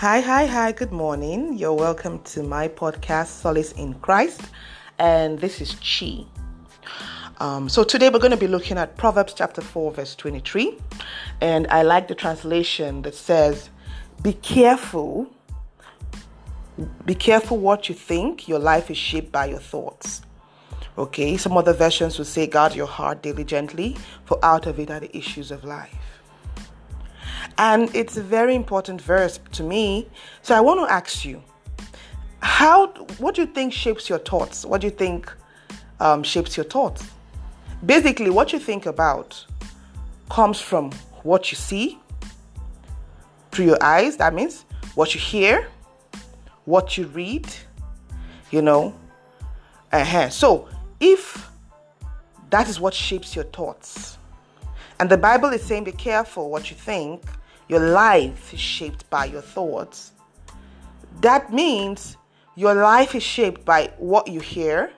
Hi, hi, hi, good morning. You're welcome to my podcast, Solace in Christ, and this is Chi. Um, so, today we're going to be looking at Proverbs chapter 4, verse 23, and I like the translation that says, Be careful, be careful what you think, your life is shaped by your thoughts. Okay, some other versions will say, Guard your heart diligently, for out of it are the issues of life. And it's a very important verse to me. So I want to ask you, how what do you think shapes your thoughts? What do you think um, shapes your thoughts? Basically, what you think about comes from what you see through your eyes. That means what you hear, what you read. You know, uh-huh. so if that is what shapes your thoughts, and the Bible is saying, be careful what you think your life is shaped by your thoughts. That means your life is shaped by what you hear,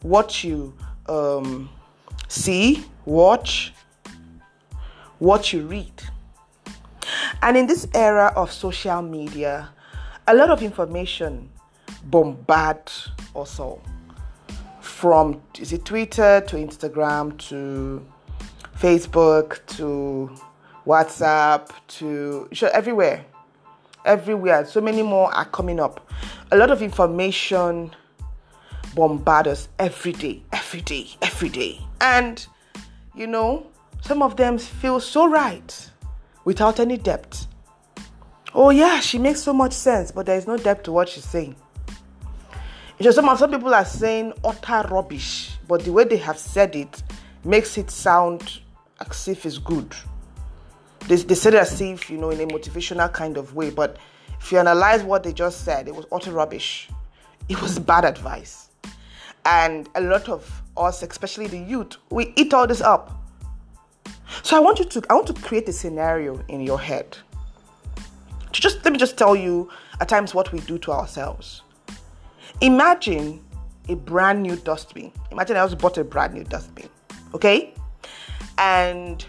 what you um, see, watch, what you read. And in this era of social media, a lot of information bombard us all. From is it Twitter to Instagram to Facebook to WhatsApp to everywhere. Everywhere. So many more are coming up. A lot of information bombard us every day, every day, every day. And, you know, some of them feel so right without any depth. Oh, yeah, she makes so much sense, but there is no depth to what she's saying. Know, some, some people are saying utter rubbish, but the way they have said it makes it sound if it's good. They, they said as if you know in a motivational kind of way but if you analyze what they just said it was utter rubbish. It was bad advice. And a lot of us especially the youth we eat all this up. So i want you to i want to create a scenario in your head to just let me just tell you at times what we do to ourselves. Imagine a brand new dustbin. Imagine i just bought a brand new dustbin okay and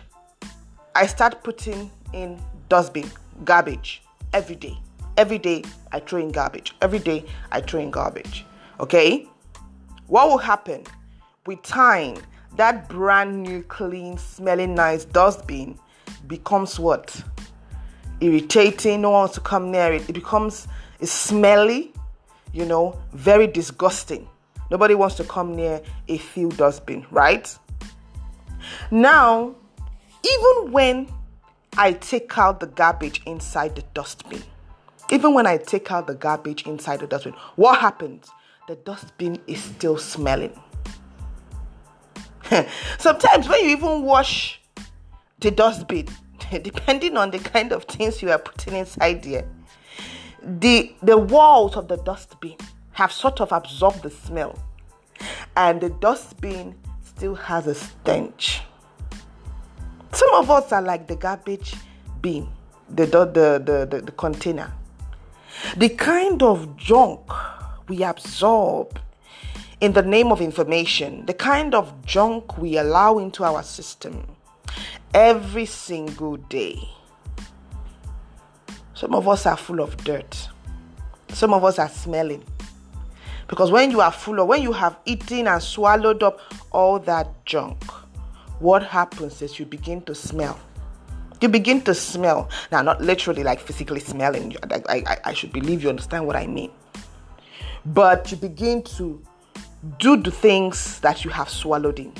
I start putting in dustbin, garbage every day. Every day I throw in garbage. Every day I throw in garbage. Okay? What will happen? With time, that brand new, clean, smelling nice dustbin becomes what? Irritating. No one wants to come near it. It becomes it's smelly, you know, very disgusting. Nobody wants to come near a few dustbin, right? Now, even when I take out the garbage inside the dustbin, even when I take out the garbage inside the dustbin, what happens? The dustbin is still smelling. Sometimes when you even wash the dustbin, depending on the kind of things you are putting inside there, the the walls of the dustbin have sort of absorbed the smell, and the dustbin still has a stench. Some of us are like the garbage bin, the, the, the, the, the container. The kind of junk we absorb in the name of information, the kind of junk we allow into our system every single day. Some of us are full of dirt. Some of us are smelling. Because when you are full of, when you have eaten and swallowed up all that junk, what happens is you begin to smell. You begin to smell. Now, not literally like physically smelling. I, I, I should believe you understand what I mean. But you begin to do the things that you have swallowed in.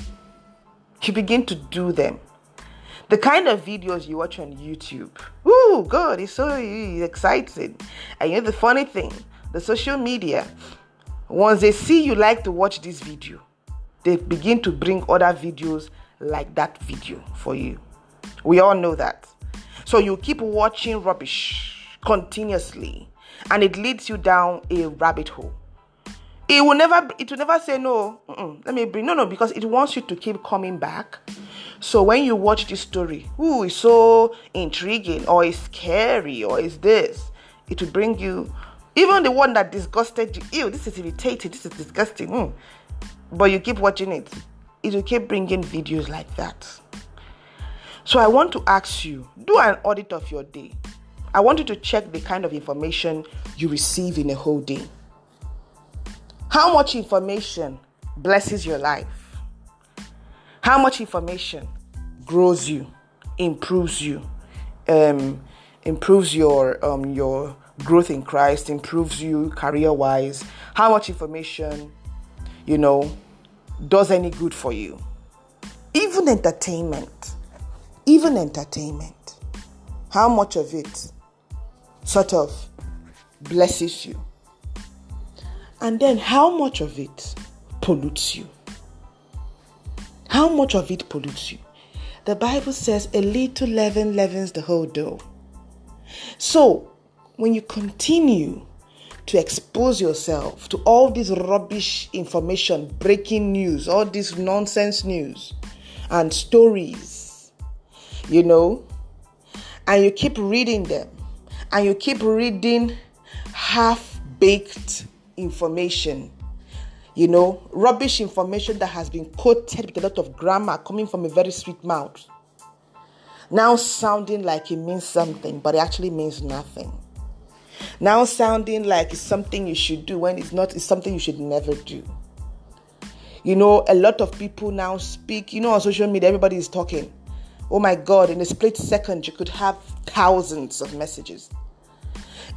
You begin to do them. The kind of videos you watch on YouTube. Ooh, God, it's so exciting. And you know the funny thing, the social media, once they see you like to watch this video, they begin to bring other videos like that video for you. We all know that. So you keep watching rubbish continuously and it leads you down a rabbit hole. It will never it will never say no. let me bring no no because it wants you to keep coming back. So when you watch this story, ooh, it's so intriguing or it's scary or it's this, it will bring you even the one that disgusted you. Ew, this is irritating, this is disgusting. Mm. But you keep watching it it will keep bringing videos like that. So I want to ask you do an audit of your day. I want you to check the kind of information you receive in a whole day. How much information blesses your life? How much information grows you, improves you, um, improves your um, your growth in Christ, improves you career wise? How much information, you know, does any good for you? Even entertainment, even entertainment, how much of it sort of blesses you? And then how much of it pollutes you? How much of it pollutes you? The Bible says a little leaven leavens the whole dough. So, when you continue to expose yourself to all this rubbish information, breaking news, all this nonsense news and stories, you know, and you keep reading them, and you keep reading half baked information, you know, rubbish information that has been quoted with a lot of grammar coming from a very sweet mouth, now sounding like it means something, but it actually means nothing. Now sounding like it's something you should do when it's not, it's something you should never do. You know, a lot of people now speak, you know, on social media, everybody is talking. Oh my God, in a split second, you could have thousands of messages.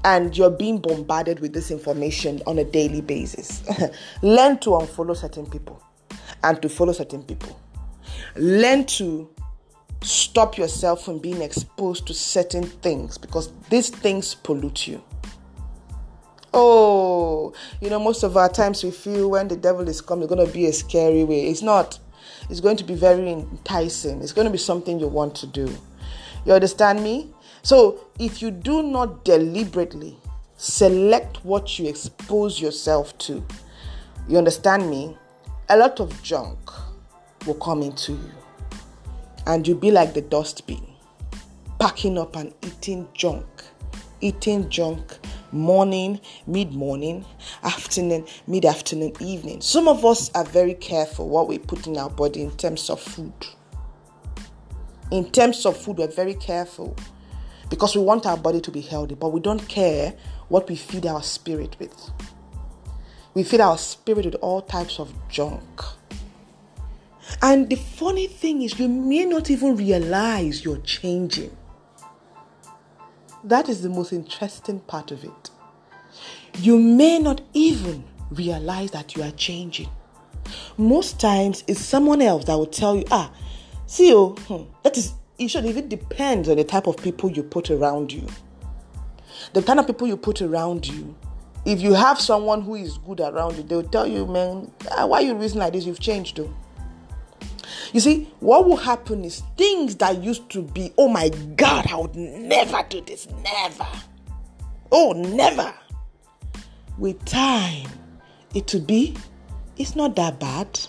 And you're being bombarded with this information on a daily basis. Learn to unfollow certain people and to follow certain people. Learn to stop yourself from being exposed to certain things because these things pollute you. Oh, you know, most of our times we feel when the devil is coming, it's going to be a scary way. It's not. It's going to be very enticing. It's going to be something you want to do. You understand me? So, if you do not deliberately select what you expose yourself to, you understand me? A lot of junk will come into you. And you'll be like the dustbin, packing up and eating junk, eating junk morning, mid morning, afternoon, mid afternoon, evening. Some of us are very careful what we put in our body in terms of food. In terms of food, we're very careful because we want our body to be healthy, but we don't care what we feed our spirit with. We feed our spirit with all types of junk. And the funny thing is, you may not even realize you're changing. That is the most interesting part of it. You may not even realize that you are changing. Most times, it's someone else that will tell you, ah, see, oh, hmm, that is, it should even depend on the type of people you put around you. The kind of people you put around you. If you have someone who is good around you, they'll tell you, man, ah, why you reason like this? You've changed, though. You see, what will happen is things that used to be, oh my God, I would never do this, never. Oh, never. With time, it will be, it's not that bad.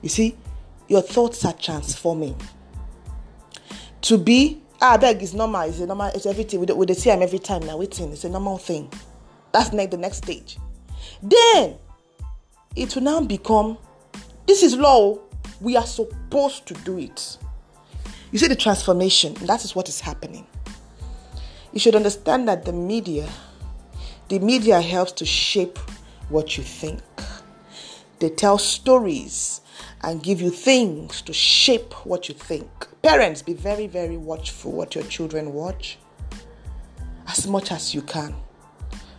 You see, your thoughts are transforming. To be, ah, beg is normal, it's a normal, it's everything. We, we see them every time now, waiting, it's a normal thing. That's like the next stage. Then, it will now become, this is law we are supposed to do it. You see the transformation, that is what is happening. You should understand that the media, the media helps to shape what you think. They tell stories and give you things to shape what you think. Parents, be very, very watchful what your children watch as much as you can,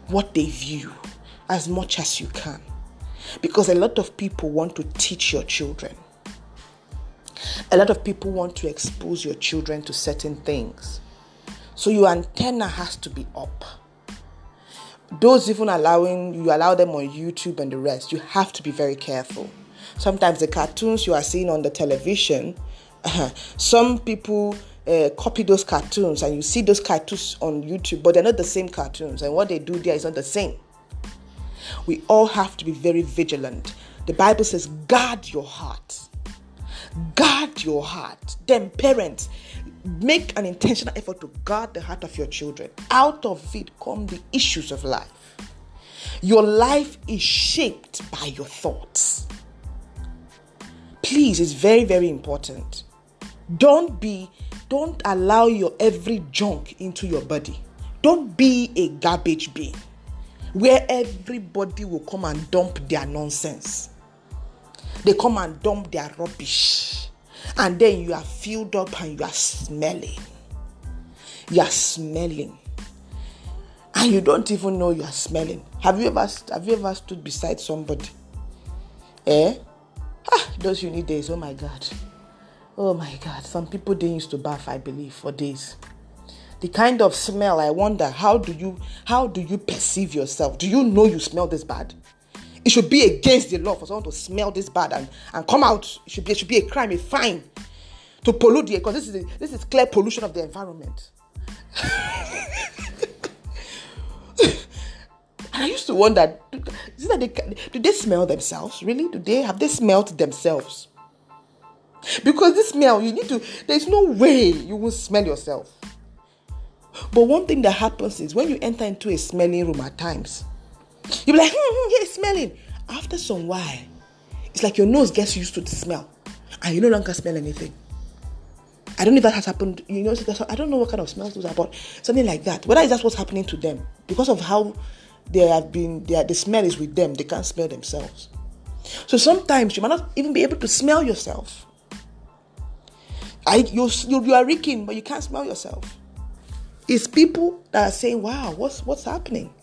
what they view as much as you can. Because a lot of people want to teach your children. A lot of people want to expose your children to certain things. So your antenna has to be up. Those even allowing you allow them on YouTube and the rest, you have to be very careful. Sometimes the cartoons you are seeing on the television, some people uh, copy those cartoons and you see those cartoons on YouTube, but they're not the same cartoons, and what they do there is not the same. We all have to be very vigilant. The Bible says, guard your heart Guard your heart. Then, parents, make an intentional effort to guard the heart of your children. Out of it come the issues of life. Your life is shaped by your thoughts. Please, it's very, very important. Don't be don't allow your every junk into your body. Don't be a garbage bin where everybody will come and dump their nonsense. They come and dump their rubbish. And then you are filled up and you are smelling. You are smelling. And you don't even know you are smelling. Have you ever have you ever stood beside somebody? Eh? Ah, those uni days, oh my god. Oh my god. Some people didn't used to bath, I believe, for days the kind of smell i wonder how do you how do you perceive yourself do you know you smell this bad it should be against the law for someone to smell this bad and, and come out. It should be it should be a crime a fine to pollute the air because this is this is clear pollution of the environment. And i used to wonder do, that they, do they smell themselves really? Do they have they smelled themselves? Because this smell you need to there's no way you will smell yourself. But one thing that happens is when you enter into a smelling room at times, you'll be like, hmm, hmm, yeah, it's smelling. After some while, it's like your nose gets used to the smell and you no longer smell anything. I don't know if that has happened. You know, I don't know what kind of smells those are, but something like that. Whether it's just what's happening to them because of how they have been, they are, the smell is with them. They can't smell themselves. So sometimes you might not even be able to smell yourself. I, you, you, you are reeking, but you can't smell yourself. It's people that are saying, wow, what's, what's happening?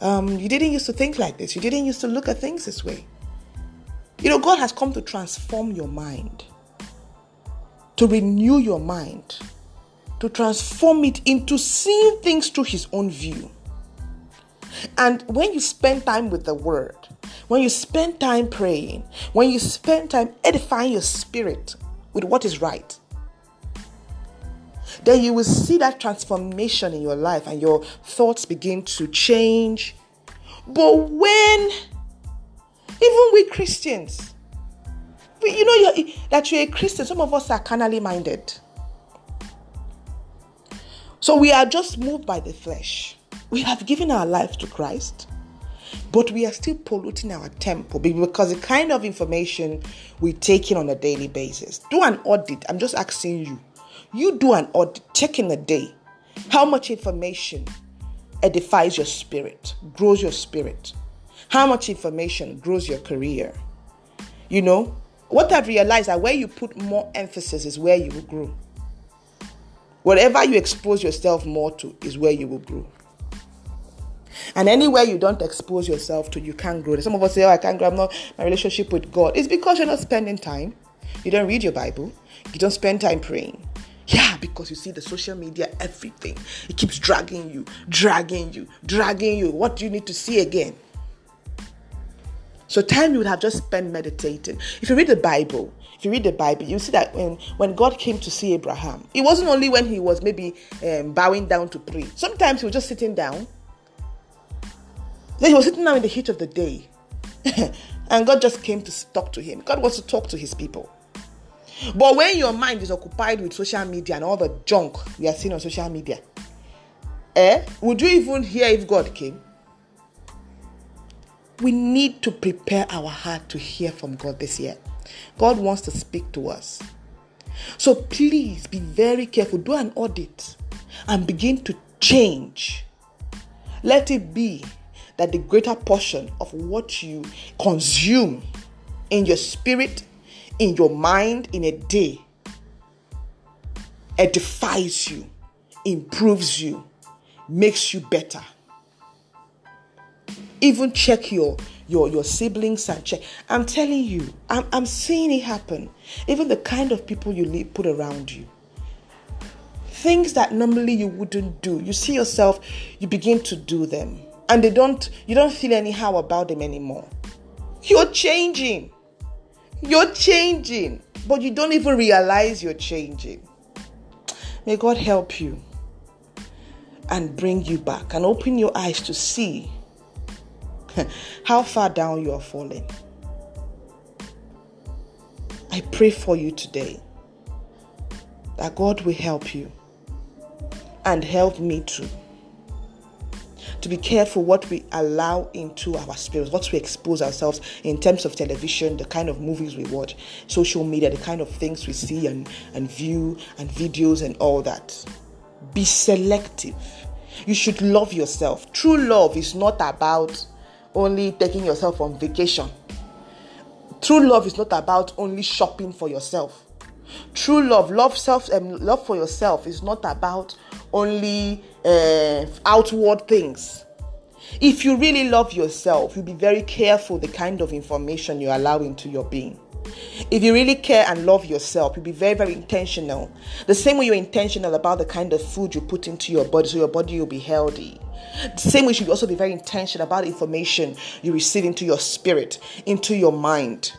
Um, you didn't used to think like this. You didn't used to look at things this way. You know, God has come to transform your mind, to renew your mind, to transform it into seeing things through His own view. And when you spend time with the Word, when you spend time praying, when you spend time edifying your spirit with what is right, then you will see that transformation in your life and your thoughts begin to change. But when, even we Christians, you know you're, that you're a Christian, some of us are carnally minded. So we are just moved by the flesh. We have given our life to Christ, but we are still polluting our temple because the kind of information we take in on a daily basis. Do an audit. I'm just asking you you do an audit, check in a day how much information edifies your spirit, grows your spirit, how much information grows your career. You know, what I've realized that where you put more emphasis is where you will grow. Whatever you expose yourself more to is where you will grow. And anywhere you don't expose yourself to, you can't grow. Some of us say, Oh, I can't grow. I'm not my relationship with God. It's because you're not spending time. You don't read your Bible. You don't spend time praying. Yeah, because you see the social media, everything. It keeps dragging you, dragging you, dragging you. What do you need to see again? So time you would have just spent meditating. If you read the Bible, if you read the Bible, you see that when, when God came to see Abraham, it wasn't only when he was maybe um, bowing down to pray. Sometimes he was just sitting down. Then he was sitting down in the heat of the day. and God just came to talk to him. God wants to talk to his people. But when your mind is occupied with social media and all the junk we are seeing on social media, eh, would you even hear if God came? We need to prepare our heart to hear from God this year. God wants to speak to us. So please be very careful. Do an audit and begin to change. Let it be that the greater portion of what you consume in your spirit in your mind in a day edifies you, improves you, makes you better. Even check your your your siblings and check. I'm telling you, I'm, I'm seeing it happen. Even the kind of people you put around you. Things that normally you wouldn't do. You see yourself, you begin to do them. And they don't you don't feel anyhow about them anymore. You're changing. You're changing, but you don't even realize you're changing. May God help you and bring you back and open your eyes to see how far down you are falling. I pray for you today that God will help you and help me too. To be careful what we allow into our spirits, what we expose ourselves in terms of television, the kind of movies we watch, social media, the kind of things we see and, and view, and videos and all that. Be selective. You should love yourself. True love is not about only taking yourself on vacation. True love is not about only shopping for yourself. True love, love self, um, love for yourself is not about only uh, outward things. If you really love yourself, you'll be very careful the kind of information you allow into your being. If you really care and love yourself, you'll be very, very intentional. The same way you're intentional about the kind of food you put into your body, so your body will be healthy. The same way you should also be very intentional about the information you receive into your spirit, into your mind.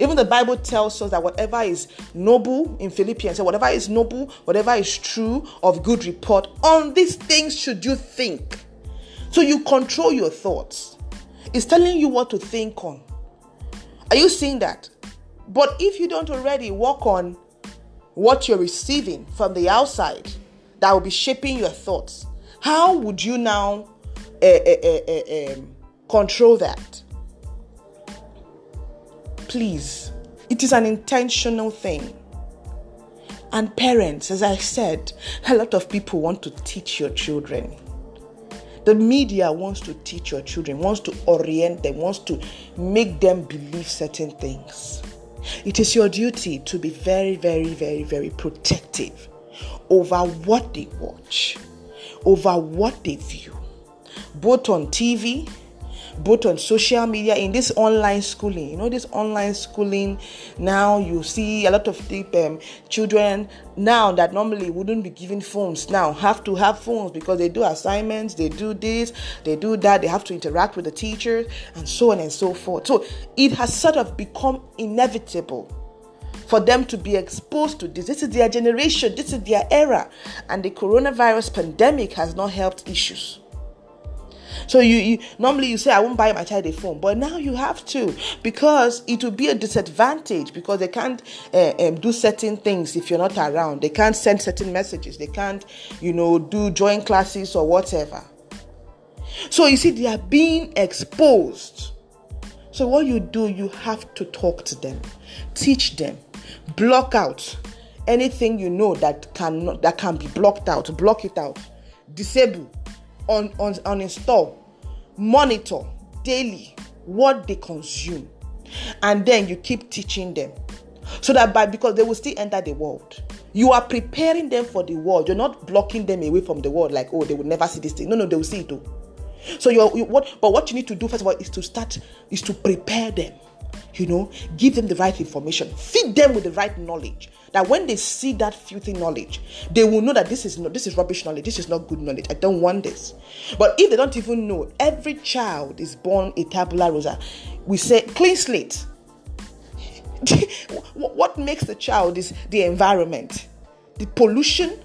Even the Bible tells us that whatever is noble in Philippians, whatever is noble, whatever is true, of good report, on these things should you think. So you control your thoughts. It's telling you what to think on. Are you seeing that? But if you don't already work on what you're receiving from the outside, that will be shaping your thoughts. How would you now uh, uh, uh, control that? Please, it is an intentional thing. And parents, as I said, a lot of people want to teach your children. The media wants to teach your children, wants to orient them, wants to make them believe certain things. It is your duty to be very, very, very, very protective over what they watch, over what they view, both on TV, both on social media in this online schooling you know this online schooling now you see a lot of um, children now that normally wouldn't be given phones now have to have phones because they do assignments they do this they do that they have to interact with the teachers and so on and so forth so it has sort of become inevitable for them to be exposed to this. This is their generation, this is their era, and the coronavirus pandemic has not helped issues. So you, you normally you say I won't buy my child a phone, but now you have to because it will be a disadvantage because they can't uh, um, do certain things if you're not around. They can't send certain messages. They can't, you know, do join classes or whatever. So you see, they are being exposed. So what you do, you have to talk to them, teach them, block out anything you know that can that can be blocked out. Block it out, disable on, on, uninstall, monitor daily what they consume, and then you keep teaching them so that by because they will still enter the world. You are preparing them for the world. You're not blocking them away from the world like, oh, they will never see this thing. No, no, they will see it too. So you're you, what but what you need to do first of all is to start is to prepare them. You know, give them the right information, feed them with the right knowledge that when they see that filthy knowledge, they will know that this is not this is rubbish knowledge, this is not good knowledge. I don't want this. But if they don't even know, every child is born a tabula rasa. We say clean slate. what makes the child is the environment, the pollution,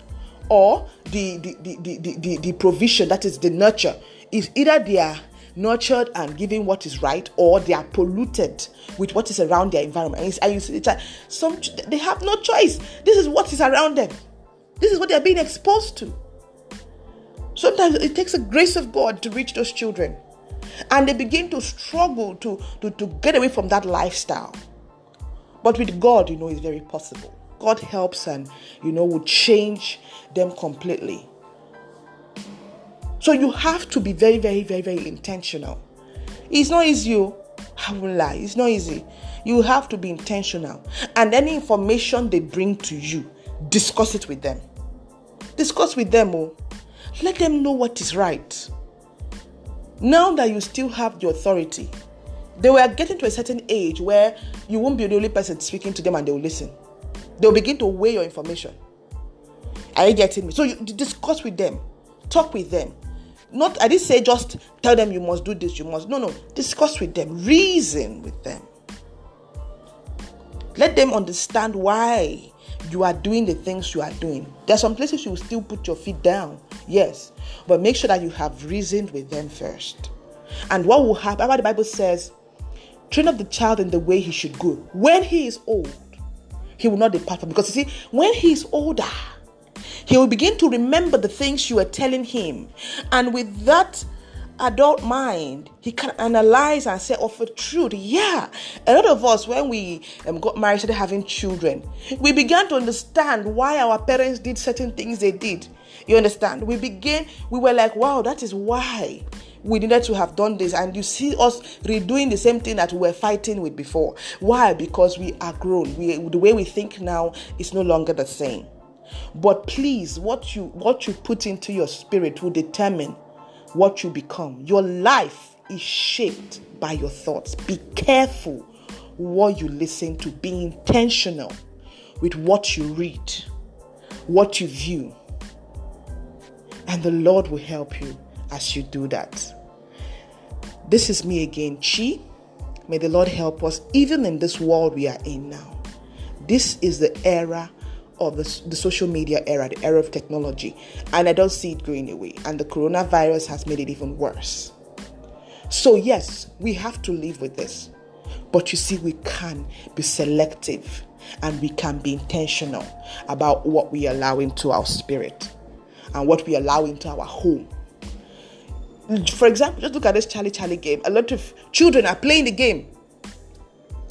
or the the, the, the, the, the provision that is the nurture is either their nurtured and given what is right, or they are polluted with what is around their environment. And, and you see, like some they have no choice. This is what is around them. This is what they are being exposed to. Sometimes it takes the grace of God to reach those children, and they begin to struggle to to, to get away from that lifestyle. But with God, you know, it's very possible. God helps and you know will change them completely. So you have to be very, very, very, very intentional. It's not easy. Oh. I won't lie. It's not easy. You have to be intentional. And any information they bring to you, discuss it with them. Discuss with them. Oh. Let them know what is right. Now that you still have the authority, they were getting to a certain age where you won't be the only person speaking to them and they will listen. They'll begin to weigh your information. Are you getting me? So you discuss with them, talk with them, not, I didn't say just tell them you must do this, you must. No, no. Discuss with them, reason with them. Let them understand why you are doing the things you are doing. There are some places you will still put your feet down, yes, but make sure that you have reasoned with them first. And what will happen? The Bible says, train up the child in the way he should go. When he is old, he will not depart from. Because you see, when he is older, He will begin to remember the things you are telling him. And with that adult mind, he can analyze and say, "Oh, for truth, yeah." A lot of us, when we um, got married, started having children, we began to understand why our parents did certain things they did. You understand? We began, we were like, "Wow, that is why." we needed to have done this and you see us redoing the same thing that we were fighting with before why because we are grown we the way we think now is no longer the same but please what you what you put into your spirit will determine what you become. Your life is shaped by your thoughts. Be careful what you listen to. Be intentional with what you read, what you view. And the Lord will help you as you do that. This is me again, Chi. May the Lord help us even in this world we are in now. This is the era of the, the social media era, the era of technology, and I don't see it going away. And the coronavirus has made it even worse. So, yes, we have to live with this. But you see, we can be selective and we can be intentional about what we allow into our spirit and what we allow into our home. For example, just look at this Charlie Charlie game. A lot of children are playing the game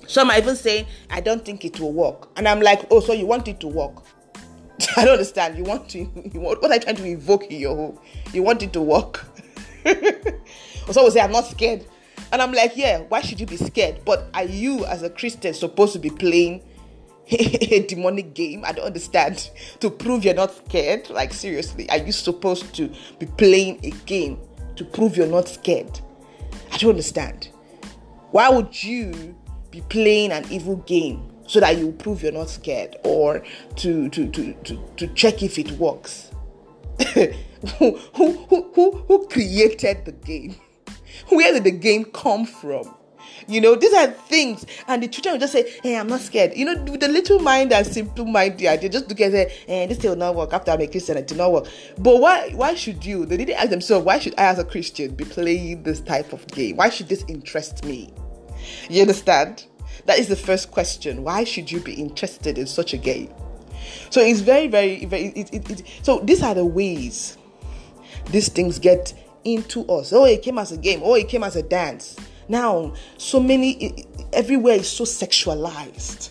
some are even saying, I don't think it will work. And I'm like, oh, so you want it to work? I don't understand. You want to, you want, what are you trying to evoke in your home? You want it to work? or someone say, I'm not scared. And I'm like, yeah, why should you be scared? But are you, as a Christian, supposed to be playing a demonic game? I don't understand. To prove you're not scared? Like, seriously, are you supposed to be playing a game to prove you're not scared? I don't understand. Why would you be playing an evil game so that you prove you're not scared or to to to to, to check if it works who, who, who, who created the game where did the game come from you know, these are things, and the children will just say, Hey, I'm not scared. You know, with the little mind and simple mind, the idea just look and say, Hey, this thing will not work. After I'm a Christian, it did not work. But why why should you? They didn't ask themselves, why should I as a Christian be playing this type of game? Why should this interest me? You understand? That is the first question. Why should you be interested in such a game? So it's very, very, very. It, it, it, so these are the ways these things get into us. Oh, it came as a game. Oh, it came as a dance. Now, so many, everywhere is so sexualized.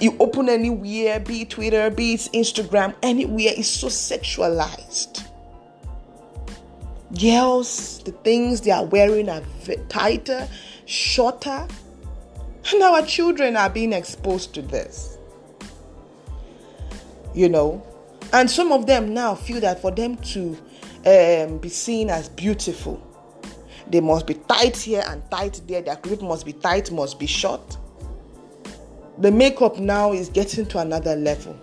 You open anywhere, be it Twitter, be it Instagram, anywhere is so sexualized. Girls, the things they are wearing are tighter, shorter. And our children are being exposed to this. You know? And some of them now feel that for them to um, be seen as beautiful, they must be tight here and tight there. Their grip must be tight, must be short. The makeup now is getting to another level.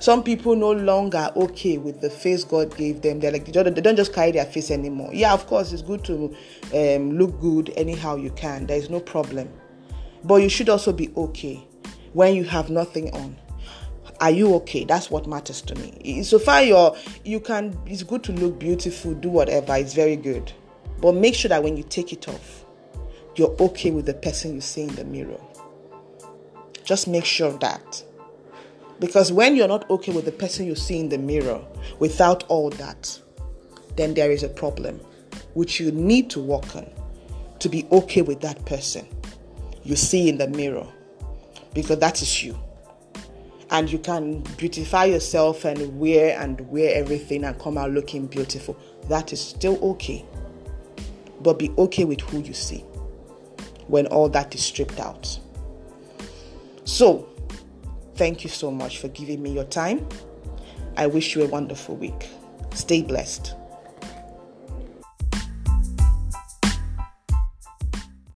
Some people no longer okay with the face God gave them. They're like they don't just carry their face anymore. Yeah, of course, it's good to um, look good anyhow you can. There is no problem, but you should also be okay when you have nothing on. Are you okay? That's what matters to me. So far, you're you can. It's good to look beautiful, do whatever. It's very good, but make sure that when you take it off, you're okay with the person you see in the mirror. Just make sure that. Because when you're not okay with the person you see in the mirror without all that, then there is a problem which you need to work on to be okay with that person you see in the mirror because that is you. And you can beautify yourself and wear and wear everything and come out looking beautiful. That is still okay. But be okay with who you see when all that is stripped out. So, Thank you so much for giving me your time. I wish you a wonderful week. Stay blessed.